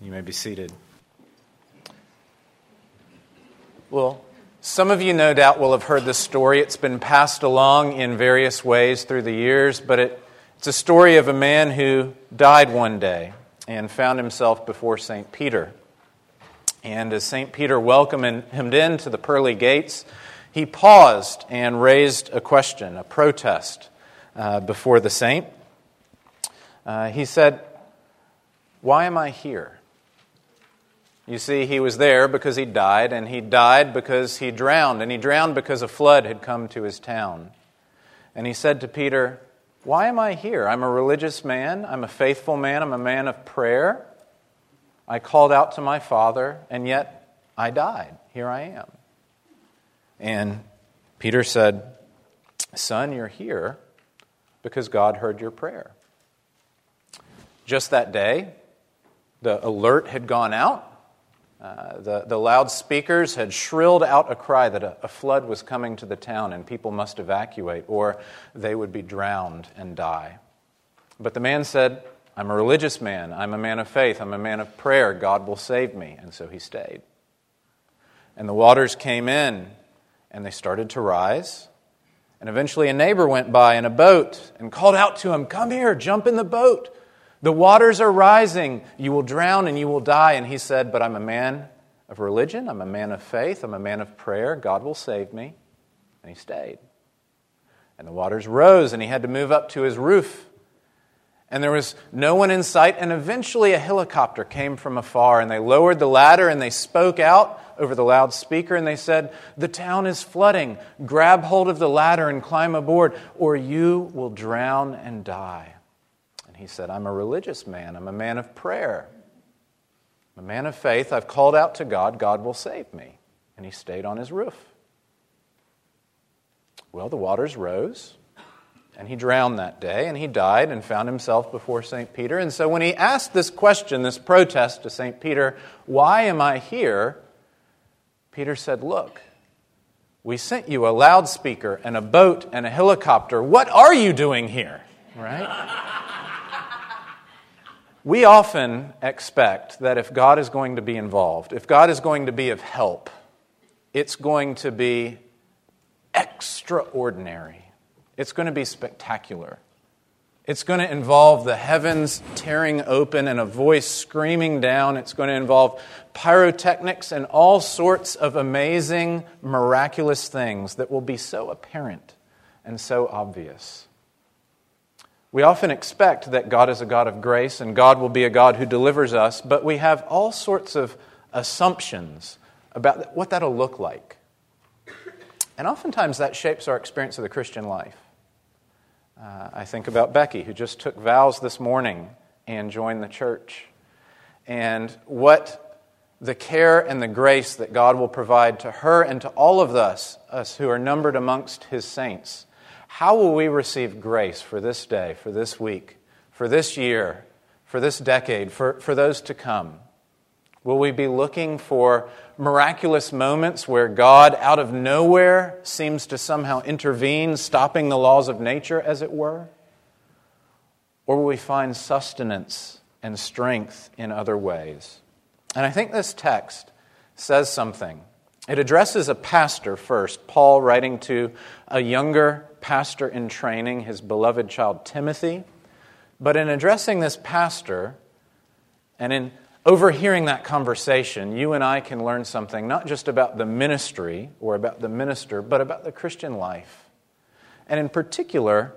You may be seated. Well, some of you no doubt will have heard this story. It's been passed along in various ways through the years, but it, it's a story of a man who died one day and found himself before St. Peter. And as St. Peter welcomed him in to the pearly gates, he paused and raised a question, a protest uh, before the saint. Uh, he said, Why am I here? You see, he was there because he died, and he died because he drowned, and he drowned because a flood had come to his town. And he said to Peter, Why am I here? I'm a religious man, I'm a faithful man, I'm a man of prayer. I called out to my father, and yet I died. Here I am. And Peter said, Son, you're here because God heard your prayer. Just that day, the alert had gone out uh, the, the loudspeakers had shrilled out a cry that a, a flood was coming to the town and people must evacuate or they would be drowned and die. But the man said, I'm a religious man. I'm a man of faith. I'm a man of prayer. God will save me. And so he stayed. And the waters came in and they started to rise. And eventually a neighbor went by in a boat and called out to him, Come here, jump in the boat. The waters are rising. You will drown and you will die. And he said, But I'm a man of religion. I'm a man of faith. I'm a man of prayer. God will save me. And he stayed. And the waters rose, and he had to move up to his roof. And there was no one in sight. And eventually, a helicopter came from afar, and they lowered the ladder and they spoke out over the loudspeaker and they said, The town is flooding. Grab hold of the ladder and climb aboard, or you will drown and die. He said, I'm a religious man. I'm a man of prayer. I'm a man of faith. I've called out to God. God will save me. And he stayed on his roof. Well, the waters rose, and he drowned that day, and he died and found himself before St. Peter. And so when he asked this question, this protest to St. Peter, Why am I here? Peter said, Look, we sent you a loudspeaker and a boat and a helicopter. What are you doing here? Right? We often expect that if God is going to be involved, if God is going to be of help, it's going to be extraordinary. It's going to be spectacular. It's going to involve the heavens tearing open and a voice screaming down. It's going to involve pyrotechnics and all sorts of amazing, miraculous things that will be so apparent and so obvious. We often expect that God is a God of grace and God will be a God who delivers us, but we have all sorts of assumptions about what that'll look like. And oftentimes that shapes our experience of the Christian life. Uh, I think about Becky, who just took vows this morning and joined the church, and what the care and the grace that God will provide to her and to all of us, us who are numbered amongst his saints how will we receive grace for this day, for this week, for this year, for this decade, for, for those to come? Will we be looking for miraculous moments where God, out of nowhere, seems to somehow intervene, stopping the laws of nature, as it were? Or will we find sustenance and strength in other ways? And I think this text says something. It addresses a pastor first, Paul writing to a younger pastor in training, his beloved child Timothy. But in addressing this pastor and in overhearing that conversation, you and I can learn something not just about the ministry or about the minister, but about the Christian life. And in particular,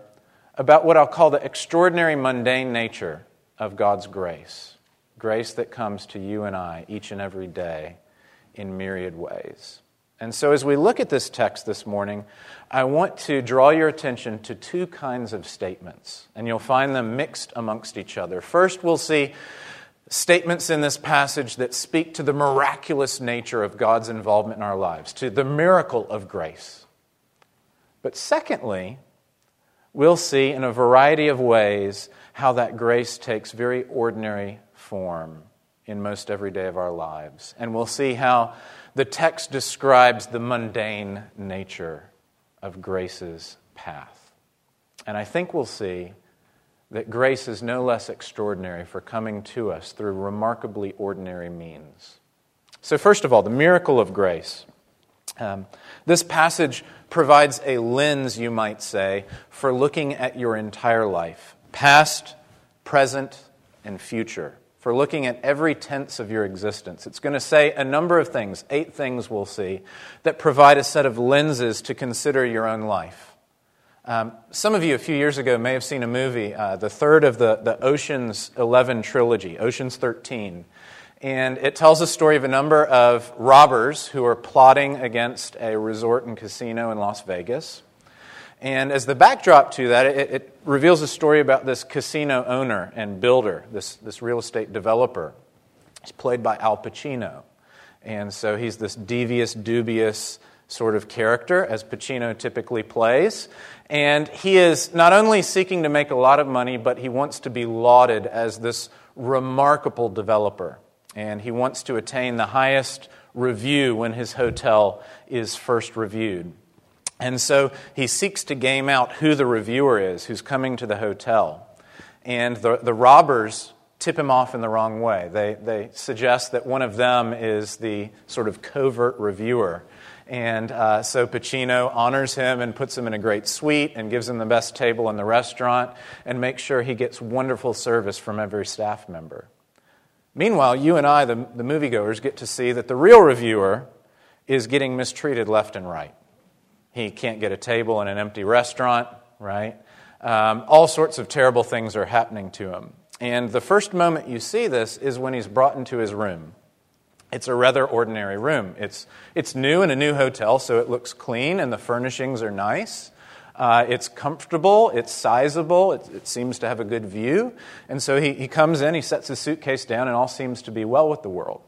about what I'll call the extraordinary mundane nature of God's grace. Grace that comes to you and I each and every day in myriad ways. And so, as we look at this text this morning, I want to draw your attention to two kinds of statements, and you'll find them mixed amongst each other. First, we'll see statements in this passage that speak to the miraculous nature of God's involvement in our lives, to the miracle of grace. But secondly, we'll see in a variety of ways how that grace takes very ordinary form in most every day of our lives. And we'll see how the text describes the mundane nature of grace's path. And I think we'll see that grace is no less extraordinary for coming to us through remarkably ordinary means. So, first of all, the miracle of grace. Um, this passage provides a lens, you might say, for looking at your entire life past, present, and future. For looking at every tense of your existence. It's going to say a number of things, eight things we'll see, that provide a set of lenses to consider your own life. Um, some of you a few years ago may have seen a movie, uh, the third of the, the Ocean's 11 trilogy, Ocean's 13. And it tells a story of a number of robbers who are plotting against a resort and casino in Las Vegas. And as the backdrop to that, it, it, reveals a story about this casino owner and builder, this, this real estate developer. He's played by Al Pacino. And so he's this devious, dubious sort of character, as Pacino typically plays. And he is not only seeking to make a lot of money, but he wants to be lauded as this remarkable developer and he wants to attain the highest review when his hotel is first reviewed. And so he seeks to game out who the reviewer is who's coming to the hotel. And the, the robbers tip him off in the wrong way. They, they suggest that one of them is the sort of covert reviewer. And uh, so Pacino honors him and puts him in a great suite and gives him the best table in the restaurant and makes sure he gets wonderful service from every staff member. Meanwhile, you and I, the, the moviegoers, get to see that the real reviewer is getting mistreated left and right. He can't get a table in an empty restaurant, right? Um, all sorts of terrible things are happening to him. And the first moment you see this is when he's brought into his room. It's a rather ordinary room. It's, it's new in a new hotel, so it looks clean and the furnishings are nice. Uh, it's comfortable, it's sizable, it, it, seems to have a good view. And so he, he comes in, he sets his suitcase down, and all seems to be well with the world.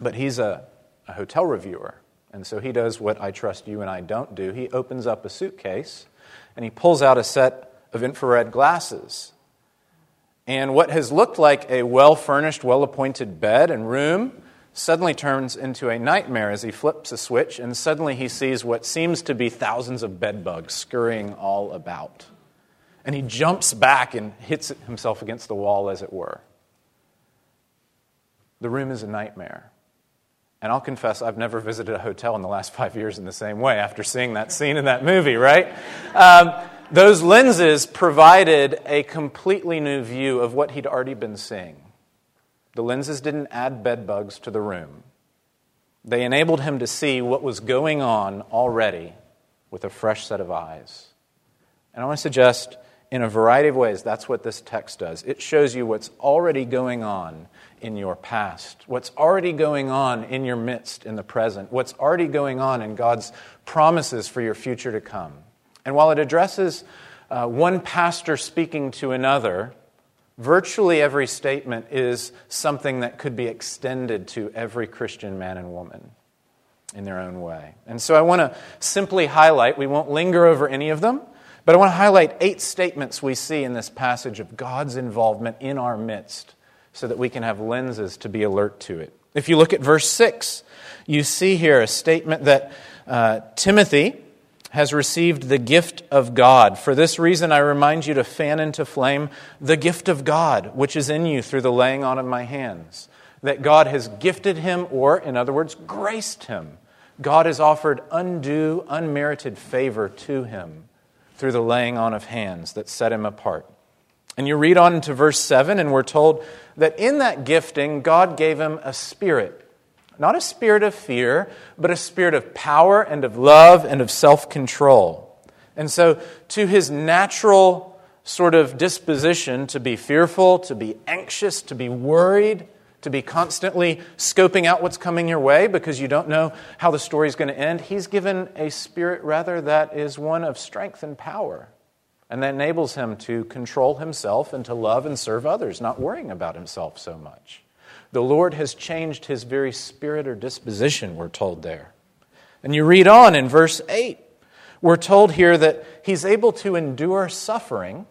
But he's a, a hotel reviewer. And so he does what I trust you and I don't do. He opens up a suitcase and he pulls out a set of infrared glasses. And what has looked like a well furnished, well appointed bed and room suddenly turns into a nightmare as he flips a switch, and suddenly he sees what seems to be thousands of bedbugs scurrying all about. And he jumps back and hits himself against the wall, as it were. The room is a nightmare. And I'll confess, I've never visited a hotel in the last five years in the same way after seeing that scene in that movie, right? Um, those lenses provided a completely new view of what he'd already been seeing. The lenses didn't add bedbugs to the room. They enabled him to see what was going on already with a fresh set of eyes. And I want to suggest, in a variety of ways, that's what this text does. It shows you what's already going on in your past, what's already going on in your midst in the present, what's already going on in God's promises for your future to come. And while it addresses uh, one pastor speaking to another, Virtually every statement is something that could be extended to every Christian man and woman in their own way. And so I want to simply highlight, we won't linger over any of them, but I want to highlight eight statements we see in this passage of God's involvement in our midst so that we can have lenses to be alert to it. If you look at verse 6, you see here a statement that uh, Timothy, has received the gift of God. For this reason, I remind you to fan into flame the gift of God, which is in you through the laying on of my hands. That God has gifted him, or, in other words, graced him. God has offered undue, unmerited favor to him through the laying on of hands that set him apart. And you read on to verse 7, and we're told that in that gifting, God gave him a spirit not a spirit of fear, but a spirit of power and of love and of self control. And so, to his natural sort of disposition to be fearful, to be anxious, to be worried, to be constantly scoping out what's coming your way because you don't know how the story is going to end, he's given a spirit rather that is one of strength and power. And that enables him to control himself and to love and serve others, not worrying about himself so much. The Lord has changed his very spirit or disposition, we're told there. And you read on in verse 8. We're told here that he's able to endure suffering.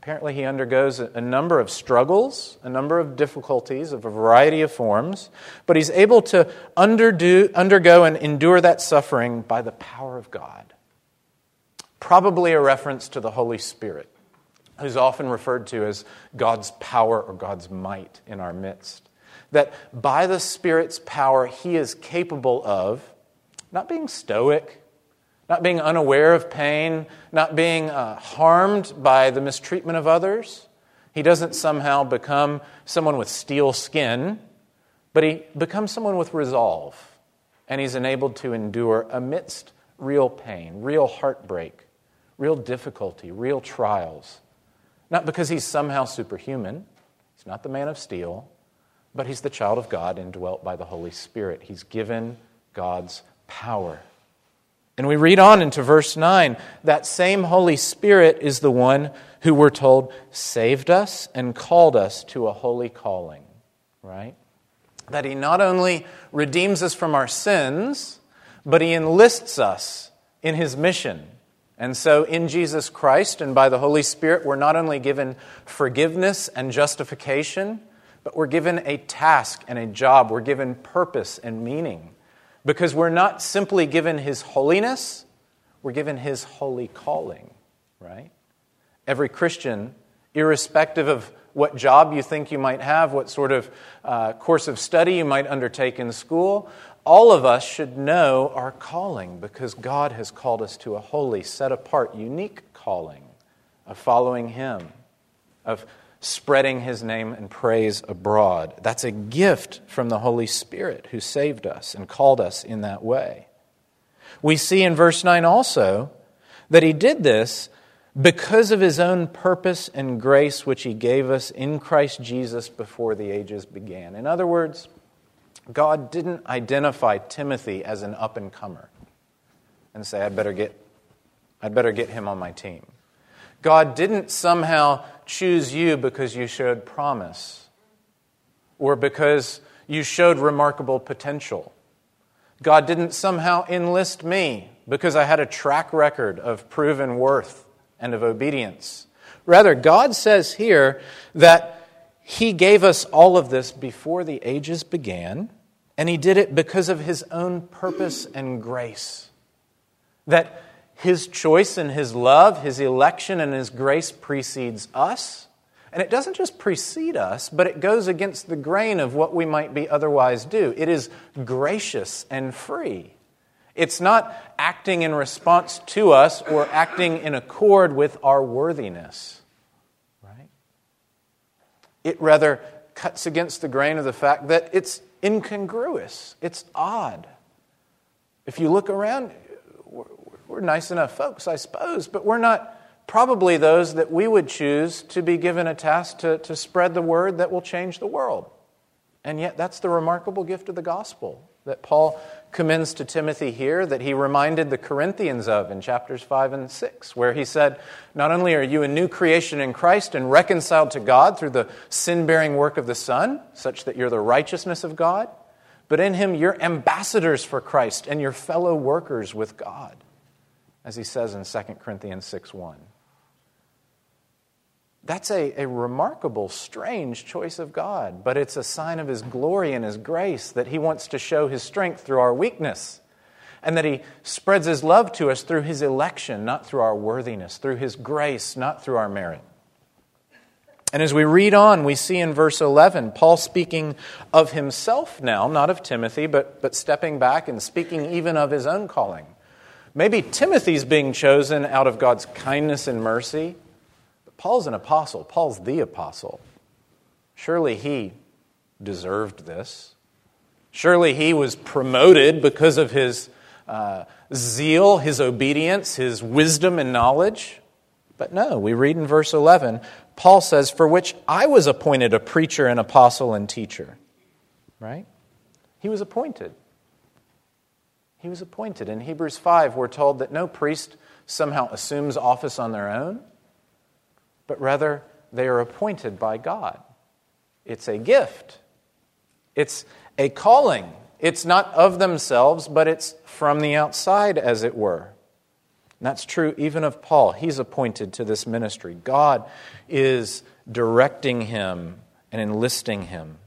Apparently, he undergoes a number of struggles, a number of difficulties of a variety of forms, but he's able to underdo, undergo and endure that suffering by the power of God. Probably a reference to the Holy Spirit. who's often referred to as God's power or God's might in our midst. That by the Spirit's power, He is capable of not being stoic, not being unaware of pain, not being uh, harmed by the mistreatment of others. He doesn't somehow become someone with steel skin, but he becomes someone with resolve. And he's enabled to endure amidst real pain, real heartbreak, real difficulty, real trials. Not because he's somehow superhuman, he's not the man of steel, but he's the child of God indwelt by the Holy Spirit. He's given God's power. And we read on into verse 9 that same Holy Spirit is the one who we're told saved us and called us to a holy calling, right? That he not only redeems us from our sins, but he enlists us in his mission. And so, in Jesus Christ and by the Holy Spirit, we're not only given forgiveness and justification, but we're given a task and a job. We're given purpose and meaning because we're not simply given his holiness, we're given his holy calling, right? Every Christian, irrespective of what job you think you might have, what sort of uh, course of study you might undertake in school, all of us should know our calling because God has called us to a holy, set apart, unique calling of following Him, of spreading his name and praise abroad. That's a gift from the Holy Spirit who saved us and called us in that way. We see in verse 9 also that he did this because of his own purpose and grace which he gave us in Christ Jesus before the ages began. In other words, God didn't identify Timothy as an up and comer and say, I'd better get, I'd better get him on my team. God didn't somehow choose you because you showed promise or because you showed remarkable potential. God didn't somehow enlist me because I had a track record of proven worth and of obedience. Rather, God says here that He gave us all of this before the ages began, and He did it because of His own purpose and grace. That his choice and His love, His election and His grace precedes us. And it doesn't just precede us, but it goes against the grain of what we might be otherwise do. It is gracious and free. It's not acting in response to us or acting in accord with our worthiness. Right? It rather cuts against the grain of the fact that it's incongruous, it's odd. If you look around, we're nice enough folks, I suppose, but we're not probably those that we would choose to be given a task to, to spread the word that will change the world. And yet, that's the remarkable gift of the gospel that Paul commends to Timothy here, that he reminded the Corinthians of in chapters 5 and 6, where he said, Not only are you a new creation in Christ and reconciled to God through the sin bearing work of the Son, such that you're the righteousness of God, but in him you're ambassadors for Christ and you're fellow workers with God as he says in 2 Corinthians 6 1. That's a, a remarkable, strange choice of God, but it's a sign of His glory and His grace that He wants to show His strength through our weakness, and that He spreads His love to us through His election, not through our worthiness, through His grace, not through our merit. And as we read on, we see in verse 11, Paul speaking of himself now, not of Timothy, but, but stepping back and speaking even of his own calling. Maybe Timothy's being chosen out of God's kindness and mercy. Paul's an apostle. Paul's the apostle. Surely he deserved this. Surely he was promoted because of his uh, zeal, his obedience, his wisdom and knowledge. But no, we read in verse 11, Paul says, For which I was appointed a preacher and apostle and teacher. Right? He was appointed. He was appointed. In Hebrews 5, we're told that no priest somehow assumes office on their own, but rather they are appointed by God. It's a gift, it's a calling. It's not of themselves, but it's from the outside, as it were. And that's true even of Paul. He's appointed to this ministry. God is directing him and enlisting him.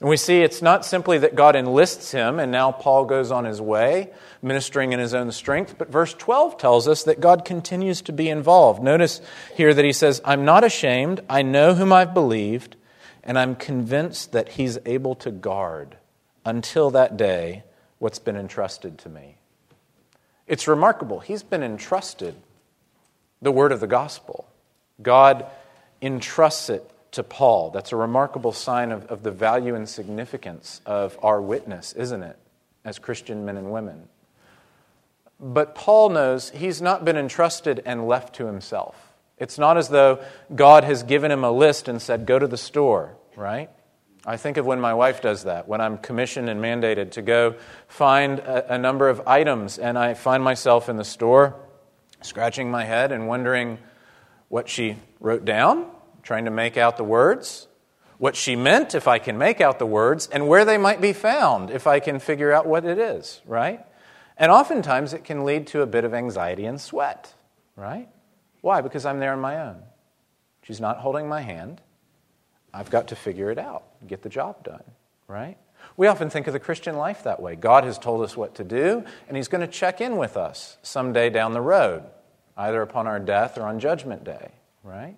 And we see it's not simply that God enlists him and now Paul goes on his way, ministering in his own strength, but verse 12 tells us that God continues to be involved. Notice here that he says, I'm not ashamed. I know whom I've believed, and I'm convinced that he's able to guard until that day what's been entrusted to me. It's remarkable. He's been entrusted the word of the gospel. God entrusts it to Paul. That's a remarkable sign of, of the value and significance of our witness, isn't it, as Christian men and women? But Paul knows he's not been entrusted and left to himself. It's not as though God has given him a list and said, go to the store, right? I think of when my wife does that, when I'm commissioned and mandated to go find a, a number of items, and I find myself in the store scratching my head and wondering what she wrote down trying to make out the words, what she meant, if I can make out the words, and where they might be found, if I can figure out what it is, right? And oftentimes it can lead to a bit of anxiety and sweat, right? Why? Because I'm there on my own. She's not holding my hand. I've got to figure it out, get the job done, right? We often think of the Christian life that way. God has told us what to do, and He's going to check in with us someday down the road, either upon our death or on Judgment Day, right?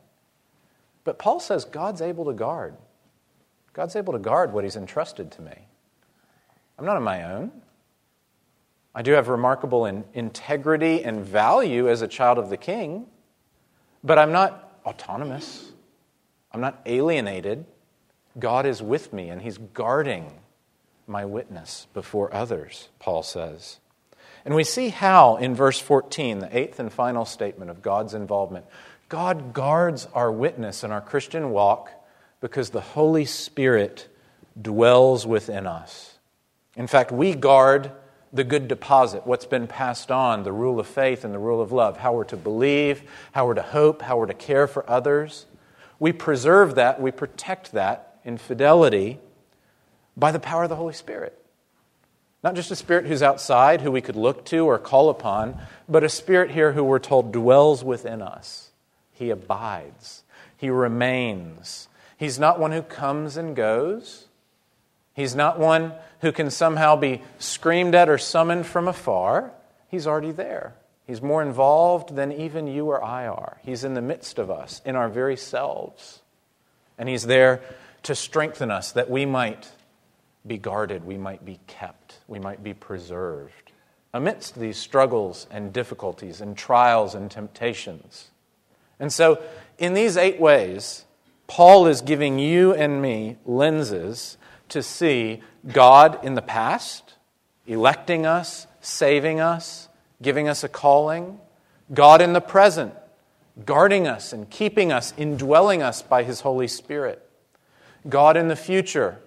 But Paul says God's able to guard. God's able to guard what he's entrusted to me. I'm not on my own. I do have remarkable in integrity and value as a child of the king, but I'm not autonomous. I'm not alienated. God is with me, and he's guarding my witness before others, Paul says. And we see how in verse 14, the eighth and final statement of God's involvement, God guards our witness in our Christian walk because the Holy Spirit dwells within us. In fact, we guard the good deposit, what's been passed on, the rule of faith and the rule of love, how we're to believe, how we're to hope, how we're to care for others. We preserve that, we protect that in fidelity by the power of the Holy Spirit. Not just a spirit who's outside, who we could look to or call upon, but a spirit here who we're told dwells within us. He abides, He remains. He's not one who comes and goes. He's not one who can somehow be screamed at or summoned from afar. He's already there. He's more involved than even you or I are. He's in the midst of us, in our very selves. And He's there to strengthen us that we might be guarded, we might be kept, we might be preserved amidst these struggles and difficulties and trials and temptations. And so, in these eight ways, Paul is giving you and me lenses to see God in the past, electing us, saving us, giving us a calling, God in the present, guarding us and keeping us, indwelling us by his Holy Spirit, God in the future,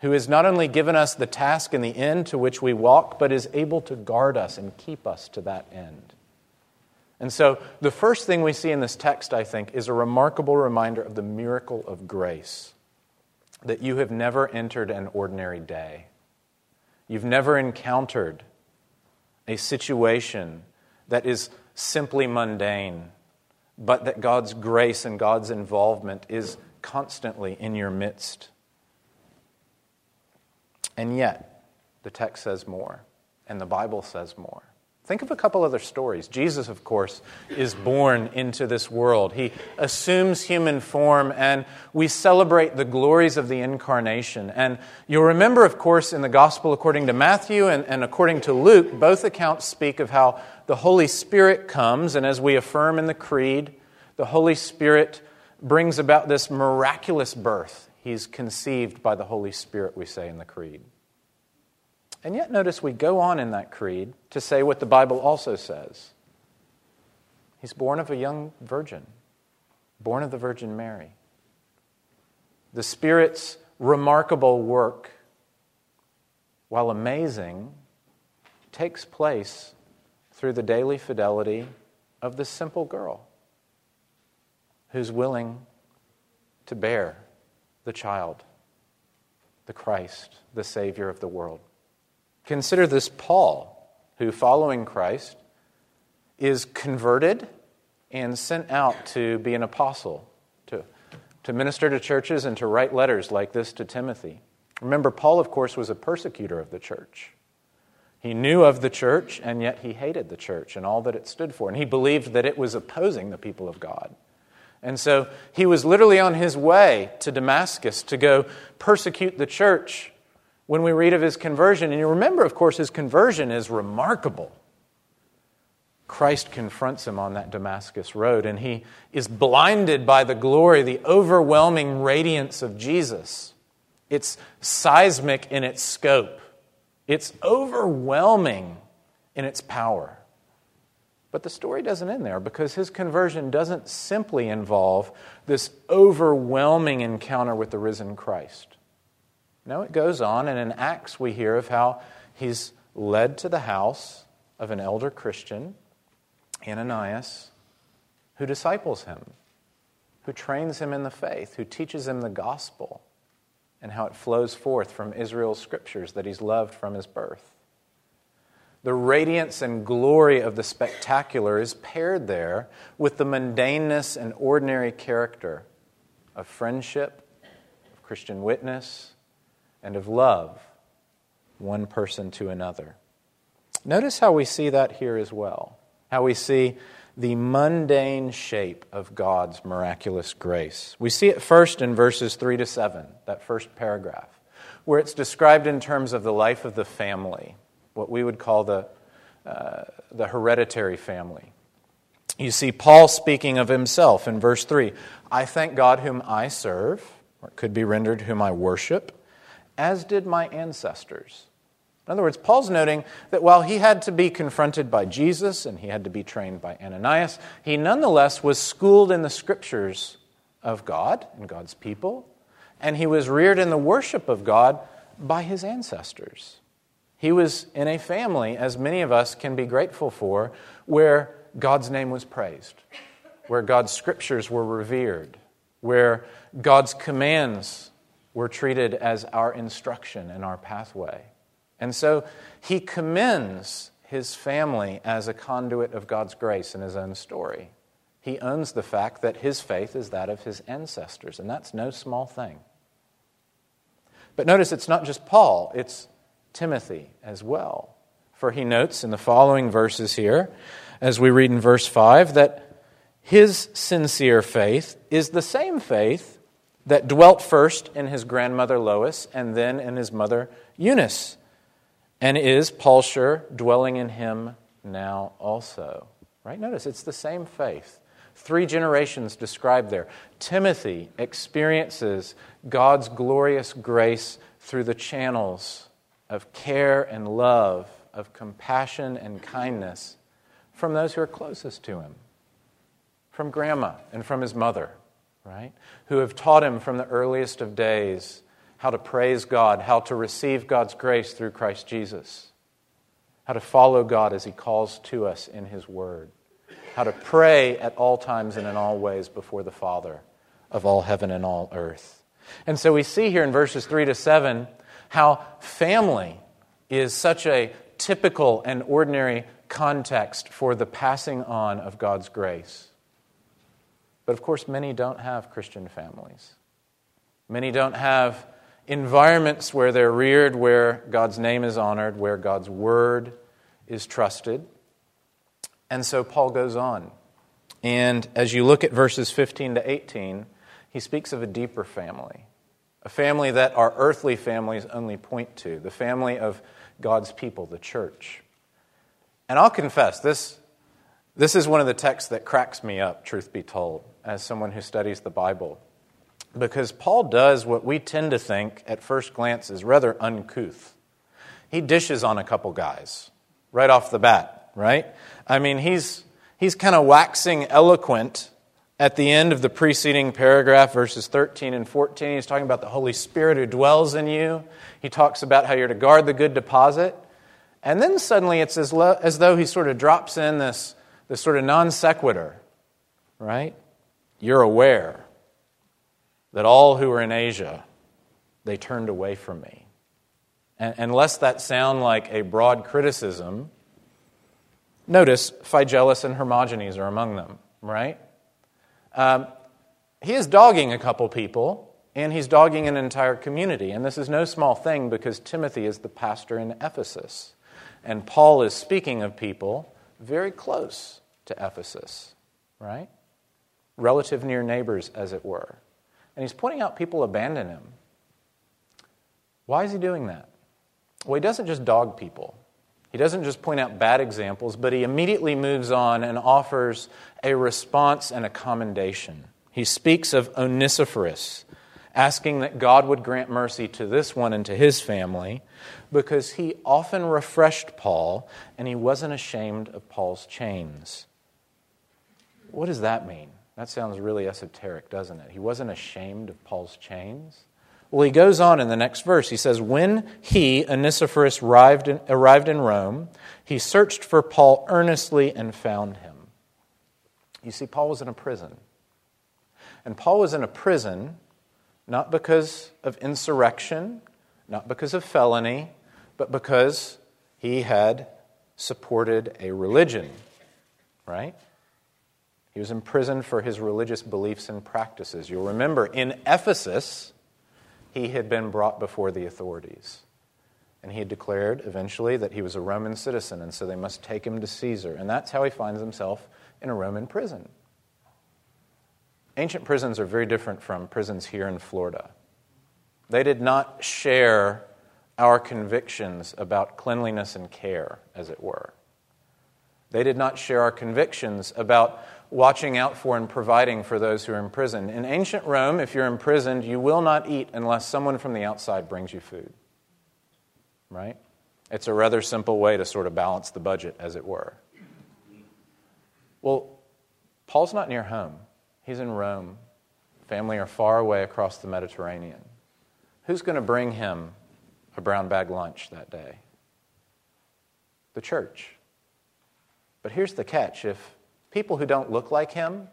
who has not only given us the task and the end to which we walk, but is able to guard us and keep us to that end. And so, the first thing we see in this text, I think, is a remarkable reminder of the miracle of grace that you have never entered an ordinary day. You've never encountered a situation that is simply mundane, but that God's grace and God's involvement is constantly in your midst. And yet, the text says more, and the Bible says more. Think of a couple other stories. Jesus, of course, is born into this world. He assumes human form, and we celebrate the glories of the incarnation. And you'll remember, of course, in the Gospel according to Matthew and, and according to Luke, both accounts speak of how the Holy Spirit comes, and as we affirm in the Creed, the Holy Spirit brings about this miraculous birth. He's conceived by the Holy Spirit, we say in the Creed. And yet, notice we go on in that creed to say what the Bible also says He's born of a young virgin, born of the Virgin Mary. The Spirit's remarkable work, while amazing, takes place through the daily fidelity of this simple girl who's willing to bear the child, the Christ, the Savior of the world. Consider this Paul, who, following Christ, is converted and sent out to be an apostle, to, to minister to churches and to write letters like this to Timothy. Remember, Paul, of course, was a persecutor of the church. He knew of the church, and yet he hated the church and all that it stood for. And he believed that it was opposing the people of God. And so he was literally on his way to Damascus to go persecute the church when we read of his conversion. And you remember, of course, his conversion is remarkable. Christ confronts him on that Damascus road, and he is blinded by the glory, the overwhelming radiance of Jesus. It's seismic in its scope. It's overwhelming in its power. But the story doesn't end there because his conversion doesn't simply involve this overwhelming encounter with the risen Christ. No, it goes on, and in Acts we hear of how he's led to the house of an elder Christian, Ananias, who disciples him, who trains him in the faith, who teaches him the gospel and how it flows forth from Israel's scriptures that he's loved from his birth. The radiance and glory of the spectacular is paired there with the mundaneness and ordinary character of friendship, of Christian witness, and of love, one person to another. Notice how we see that here as well. How we see the mundane shape of God's miraculous grace. We see it first in verses 3 to 7, that first paragraph, where it's described in terms of the life of the family, what we would call the, uh, the hereditary family. You see Paul speaking of himself in verse 3 I thank God whom I serve, or it could be rendered whom I worship, as did my ancestors. In other words, Paul's noting that while he had to be confronted by Jesus and he had to be trained by Ananias, he nonetheless was schooled in the scriptures of God and God's people, and he was reared in the worship of God by his ancestors. He was in a family, as many of us can be grateful for, where God's name was praised, where God's scriptures were revered, where God's commands were treated as our instruction and our pathway. And so he commends his family as a conduit of God's grace in his own story. He owns the fact that his faith is that of his ancestors, and that's no small thing. But notice it's not just Paul, it's Timothy as well. For he notes in the following verses here, as we read in verse 5, that his sincere faith is the same faith that dwelt first in his grandmother Lois and then in his mother Eunice and is, Paul sure, dwelling in him now also. Right? Notice it's the same faith. Three generations described there. Timothy experiences God's glorious grace through the channels of care and love, of compassion and kindness from those who are closest to him, from grandma and from his mother, right? Who have taught him from the earliest of days how to praise God, how to receive God's grace through Christ Jesus, how to follow God as He calls to us in His Word, how to pray at all times and in all ways before the Father of all heaven and all earth. And so we see here in verses 3 to 7 how family is such a typical and ordinary context for the passing on of God's grace. But of course, many don't have Christian families. Many don't have environments where they're reared, where God's name is honored, where God's word is trusted. And so Paul goes on. And as you look at verses 15 to 18, he speaks of a deeper family, a family that our earthly families only point to, the family of God's people, the church. And I'll confess, this, this is one of the texts that cracks me up, truth be told, as someone who studies the Bible because Paul does what we tend to think at first glance is rather uncouth. He dishes on a couple guys right off the bat, right? I mean, he's, he's kind of waxing eloquent at the end of the preceding paragraph, verses 13 and 14. He's talking about the Holy Spirit who dwells in you. He talks about how you're to guard the good deposit. And then suddenly it's as, lo- as though he sort of drops in this, this sort of non sequitur, right? You're aware that all who were in Asia, they turned away from me. And, lest that sound like a broad criticism, notice Phygellus and Hermogenes are among them, right? Um, he is dogging a couple people And he's dogging an entire community. And this is no small thing because Timothy is the pastor in Ephesus. And Paul is speaking of people very close to Ephesus, right? Relative near neighbors, as it were. And he's pointing out people abandon him. Why is he doing that? Well, he doesn't just dog people. He doesn't just point out bad examples, but he immediately moves on and offers a response and a commendation. He speaks of Onesiphorus, asking that God would grant mercy to this one and to his family, because he often refreshed Paul and he wasn't ashamed of Paul's chains. What does that mean? That sounds really esoteric, doesn't it? He wasn't ashamed of Paul's chains. Well, he goes on in the next verse. He says, When he, Onesiphorus, arrived in, arrived in Rome, he searched for Paul earnestly and found him. You see, Paul was in a prison. And Paul was in a prison not because of insurrection, not because of felony, but because he had supported a religion, right? He was imprisoned for his religious beliefs and practices. You'll remember in Ephesus, he had been brought before the authorities. And he had declared eventually that he was a Roman citizen, and so they must take him to Caesar. And that's how he finds himself in a Roman prison. Ancient prisons are very different from prisons here in Florida. They did not share our convictions about cleanliness and care, as it were. They did not share our convictions about watching out for and providing for those who are in prison. In ancient Rome, if you're imprisoned, you will not eat unless someone from the outside brings you food. Right? It's a rather simple way to sort of balance the budget, as it were. Well, Paul's not near home, he's in Rome. Family are far away across the Mediterranean. Who's going to bring him a brown bag lunch that day? The church. But here's the catch if people who don't look like him,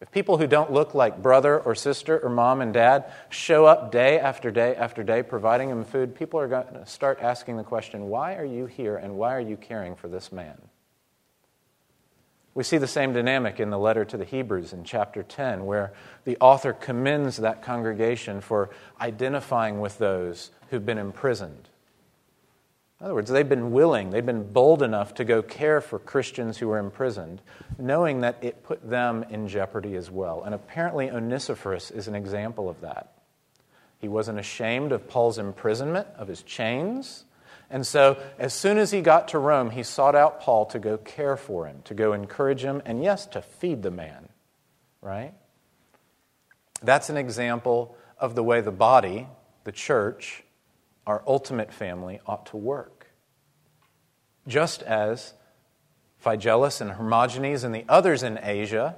if people who don't look like brother or sister or mom and dad show up day after day after day providing him food, people are going to start asking the question why are you here and why are you caring for this man? We see the same dynamic in the letter to the Hebrews in chapter 10, where the author commends that congregation for identifying with those who've been imprisoned in other words, they've been willing, they've been bold enough to go care for Christians who were imprisoned, knowing that it put them in jeopardy as well. And apparently, Onesiphorus is an example of that. He wasn't ashamed of Paul's imprisonment, of his chains. And so, as soon as he got to Rome, he sought out Paul to go care for him, to go encourage him, and yes, to feed the man, right? That's an example of the way the body, the church, our ultimate family ought to work. Just as Phygellus and Hermogenes and the others in Asia,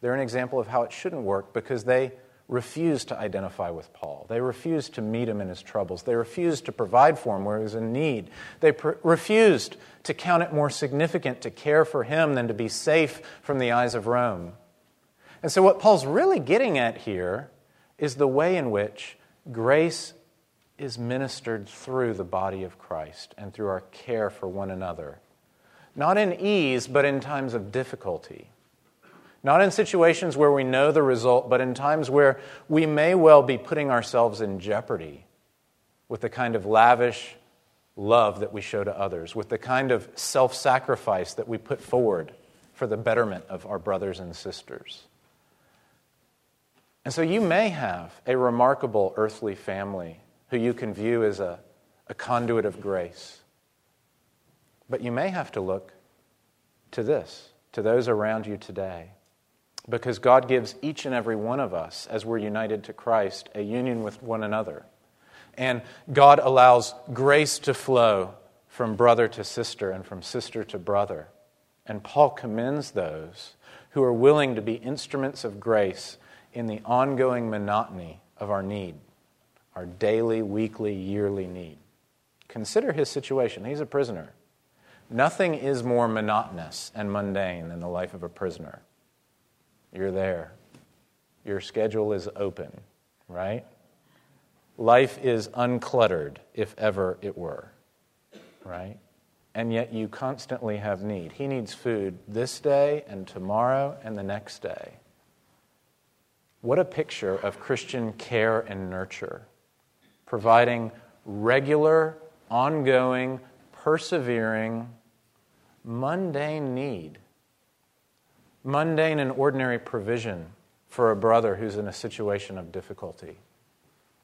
they're an example of how it shouldn't work because they refused to identify with Paul. They refused to meet him in his troubles. They refused to provide for him where he was in need. They pr- refused to count it more significant to care for him than to be safe from the eyes of Rome. And so, what Paul's really getting at here is the way in which grace is ministered through the body of Christ and through our care for one another. Not in ease, but in times of difficulty. Not in situations where we know the result, but in times where we may well be putting ourselves in jeopardy with the kind of lavish love that we show to others, with the kind of self sacrifice that we put forward for the betterment of our brothers and sisters. And so you may have a remarkable earthly family who you can view as a, a conduit of grace. But you may have to look to this, to those around you today. Because God gives each and every one of us, as we're united to Christ, a union with one another. And God allows grace to flow from brother to sister and from sister to brother. And Paul commends those who are willing to be instruments of grace in the ongoing monotony of our need our daily, weekly, yearly need. Consider his situation. He's a prisoner. Nothing is more monotonous and mundane than the life of a prisoner. You're there. Your schedule is open, right? Life is uncluttered, if ever it were, right? And yet you constantly have need. He needs food this day and tomorrow and the next day. What a picture of Christian care and nurture, providing regular, ongoing, persevering, mundane need, mundane and ordinary provision for a brother who's in a situation of difficulty.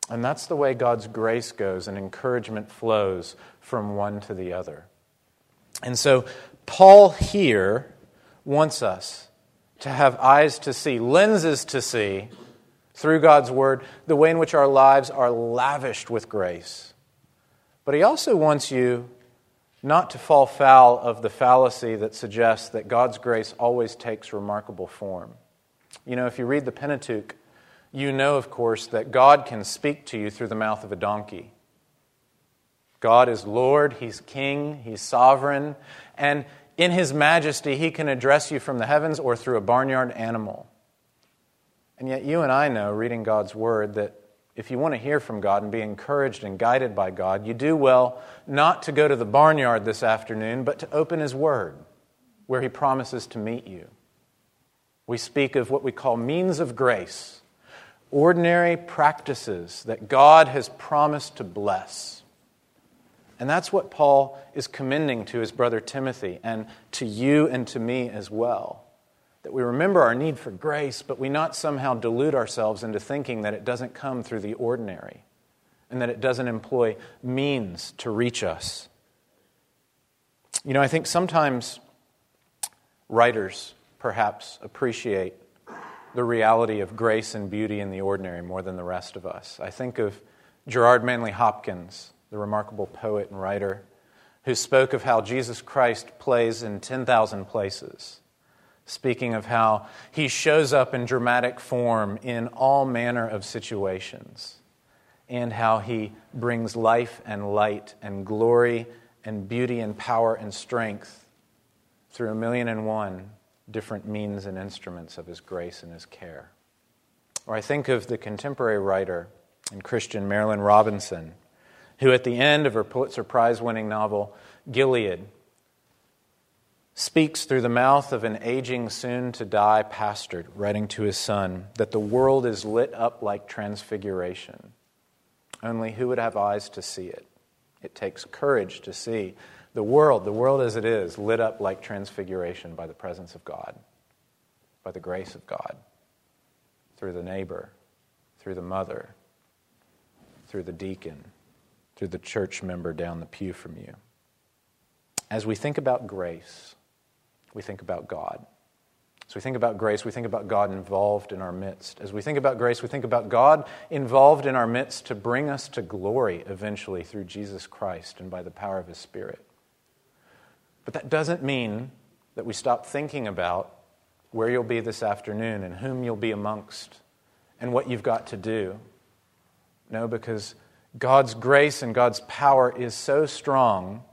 And that's the way God's grace goes and encouragement flows from one to the other. And so, Paul here wants us to have eyes to see, lenses to see through God's Word, the way in which our lives are lavished with grace. But he also wants you not to fall foul of the fallacy that suggests that God's grace always takes remarkable form. You know, if you read the Pentateuch, you know, of course, that God can speak to you through the mouth of a donkey. God is Lord, He's King, He's sovereign, and in His majesty, He can address you from the heavens or through a barnyard animal. And yet, you and I know, reading God's Word, that if you want to hear from God and be encouraged and guided by God, you do well not to go to the barnyard this afternoon, but to open His Word, where He promises to meet you. We speak of what we call means of grace, ordinary practices that God has promised to bless. And that's what Paul is commending to his brother Timothy and to you and to me as well. That we remember our need for grace, but we not somehow delude ourselves into thinking that it doesn't come through the ordinary and that it doesn't employ means to reach us. You know, I think sometimes writers perhaps appreciate the reality of grace and beauty in the ordinary more than the rest of us. I think of Gerard Manley Hopkins, the remarkable poet and writer, who spoke of how Jesus Christ plays in 10,000 places, speaking of how he shows up in dramatic form in all manner of situations, and how he brings life and light and glory and beauty and power and strength through a million and one different means and instruments of his grace and his care. Or I think of the contemporary writer and Christian Marilynne Robinson who at the end of her Pulitzer Prize winning novel, Gilead, speaks through the mouth of an aging, soon to die pastor, writing to his son, that the world is lit up like transfiguration. Only who would have eyes to see it? It takes courage to see the world, the world as it is, lit up like transfiguration by the presence of God, by the grace of God, through the neighbor, through the mother, through the deacon through the church member down the pew from you. As we think about grace, we think about God. As we think about grace, we think about God involved in our midst. As we think about grace, we think about God involved in our midst to bring us to glory eventually through Jesus Christ and by the power of His Spirit. But that doesn't mean that we stop thinking about where you'll be this afternoon and whom you'll be amongst and what you've got to do. No, because God's grace and God's power is so strong,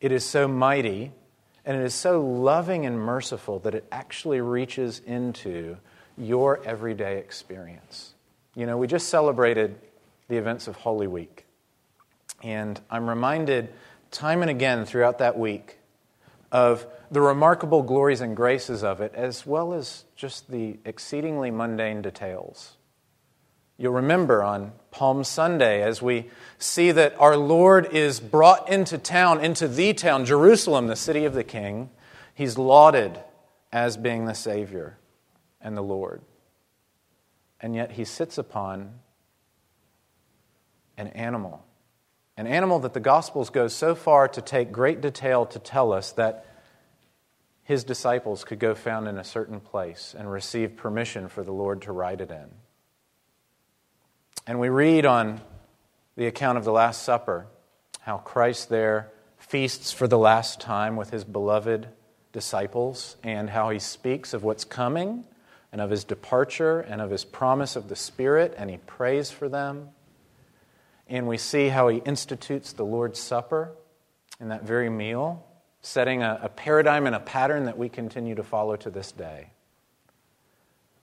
it is so mighty, and it is so loving and merciful that it actually reaches into your everyday experience. You know, we just celebrated the events of Holy Week, and I'm reminded time and again throughout that week of the remarkable glories and graces of it, as well as just the exceedingly mundane details. You'll remember on Palm Sunday as we see that our Lord is brought into town, into the town, Jerusalem, the city of the King. He's lauded as being the Savior and the Lord. And yet he sits upon an animal. An animal that the Gospels go so far to take great detail to tell us that his disciples could go found in a certain place and receive permission for the Lord to ride it in. And we read on the account of the Last Supper how Christ there feasts for the last time with his beloved disciples and how he speaks of what's coming and of his departure and of his promise of the Spirit, and he prays for them. And we see how he institutes the Lord's Supper in that very meal, setting a, a, paradigm and a pattern that we continue to follow to this day.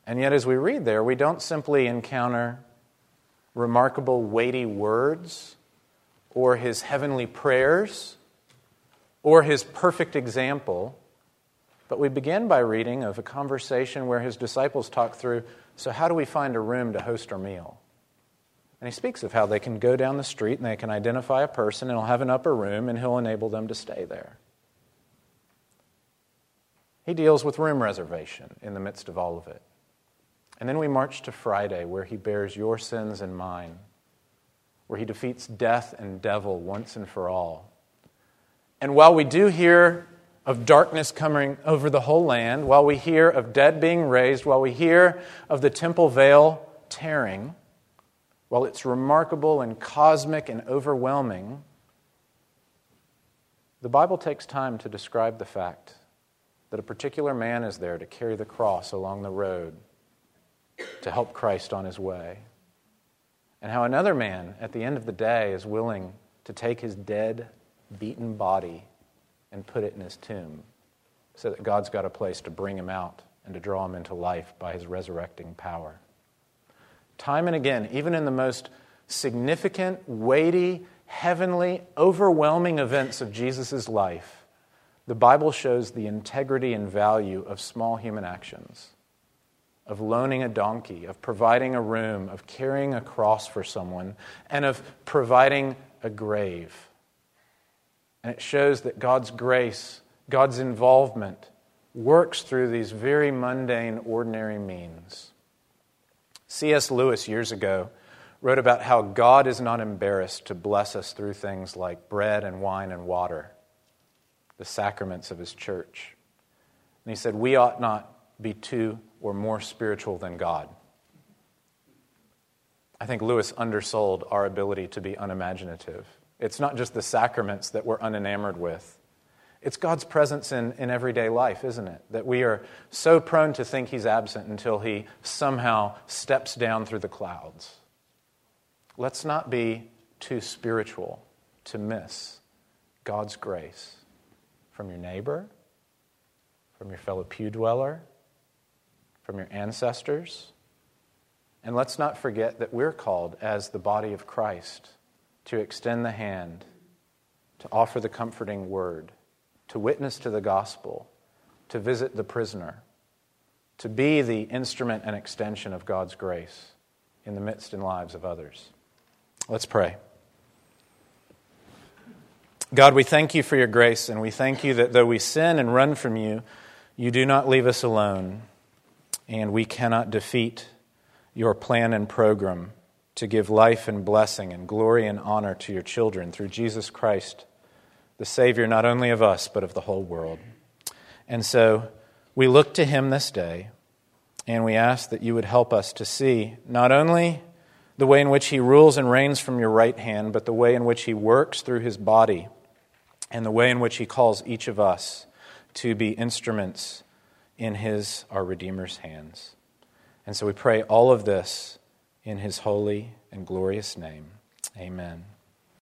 And yet, as we read there, we don't simply encounter remarkable, weighty words, or his heavenly prayers, or his perfect example, But we begin by reading of a conversation where his disciples talk through so, how do we find a room to host our meal? And he speaks of how they can go down the street and they can identify a person and he'll have an upper room and he'll enable them to stay there. He deals with room reservation in the midst of all of it. And then we march to Friday, where he bears your sins and mine, where he defeats death and devil once and for all. And while we do hear of darkness coming over the whole land, while we hear of dead being raised, while we hear of the temple veil tearing, while it's remarkable and cosmic and overwhelming, the Bible takes time to describe the fact that a particular man is there to carry the cross along the road to help Christ on his way. And how another man, at the end of the day, is willing to take his dead, beaten body and put it in his tomb so that God's got a place to bring him out and to draw him into life by his resurrecting power. Time and again, even in the most significant, weighty, heavenly, overwhelming events of Jesus' life, the Bible shows the integrity and value of small human actions of loaning a donkey, of providing a room, of carrying a cross for someone, and of providing a grave. And it shows that God's grace, God's involvement, works through these very mundane, ordinary means. C.S. Lewis, years ago, wrote about how God is not embarrassed to bless us through things like bread and wine and water, the sacraments of his church. And he said, We ought not be too or more spiritual than God. I think Lewis undersold our ability to be unimaginative. It's not just the sacraments that we're unenamored with. It's God's presence in, in everyday life, isn't it? That we are so prone to think He's absent until He somehow steps down through the clouds. Let's not be too spiritual to miss God's grace from your neighbor, from your fellow pew dweller, from your ancestors. And let's not forget that we're called as the body of Christ to extend the hand, to offer the comforting word, to witness to the gospel, to visit the prisoner, to be the instrument and extension of God's grace in the midst and lives of others. Let's pray. God, we thank you for your grace, and we thank you that though we sin and run from you, you do not leave us alone and we cannot defeat your plan and program to give life and blessing and glory and honor to your children through Jesus Christ, the Savior not only of us, but of the whole world. And so we look to him this day, and we ask that you would help us to see not only the way in which he rules and reigns from your right hand, but the way in which he works through his body, and the way in which he calls each of us to be instruments in his, our Redeemer's hands. And so we pray all of this in his holy and glorious name. Amen.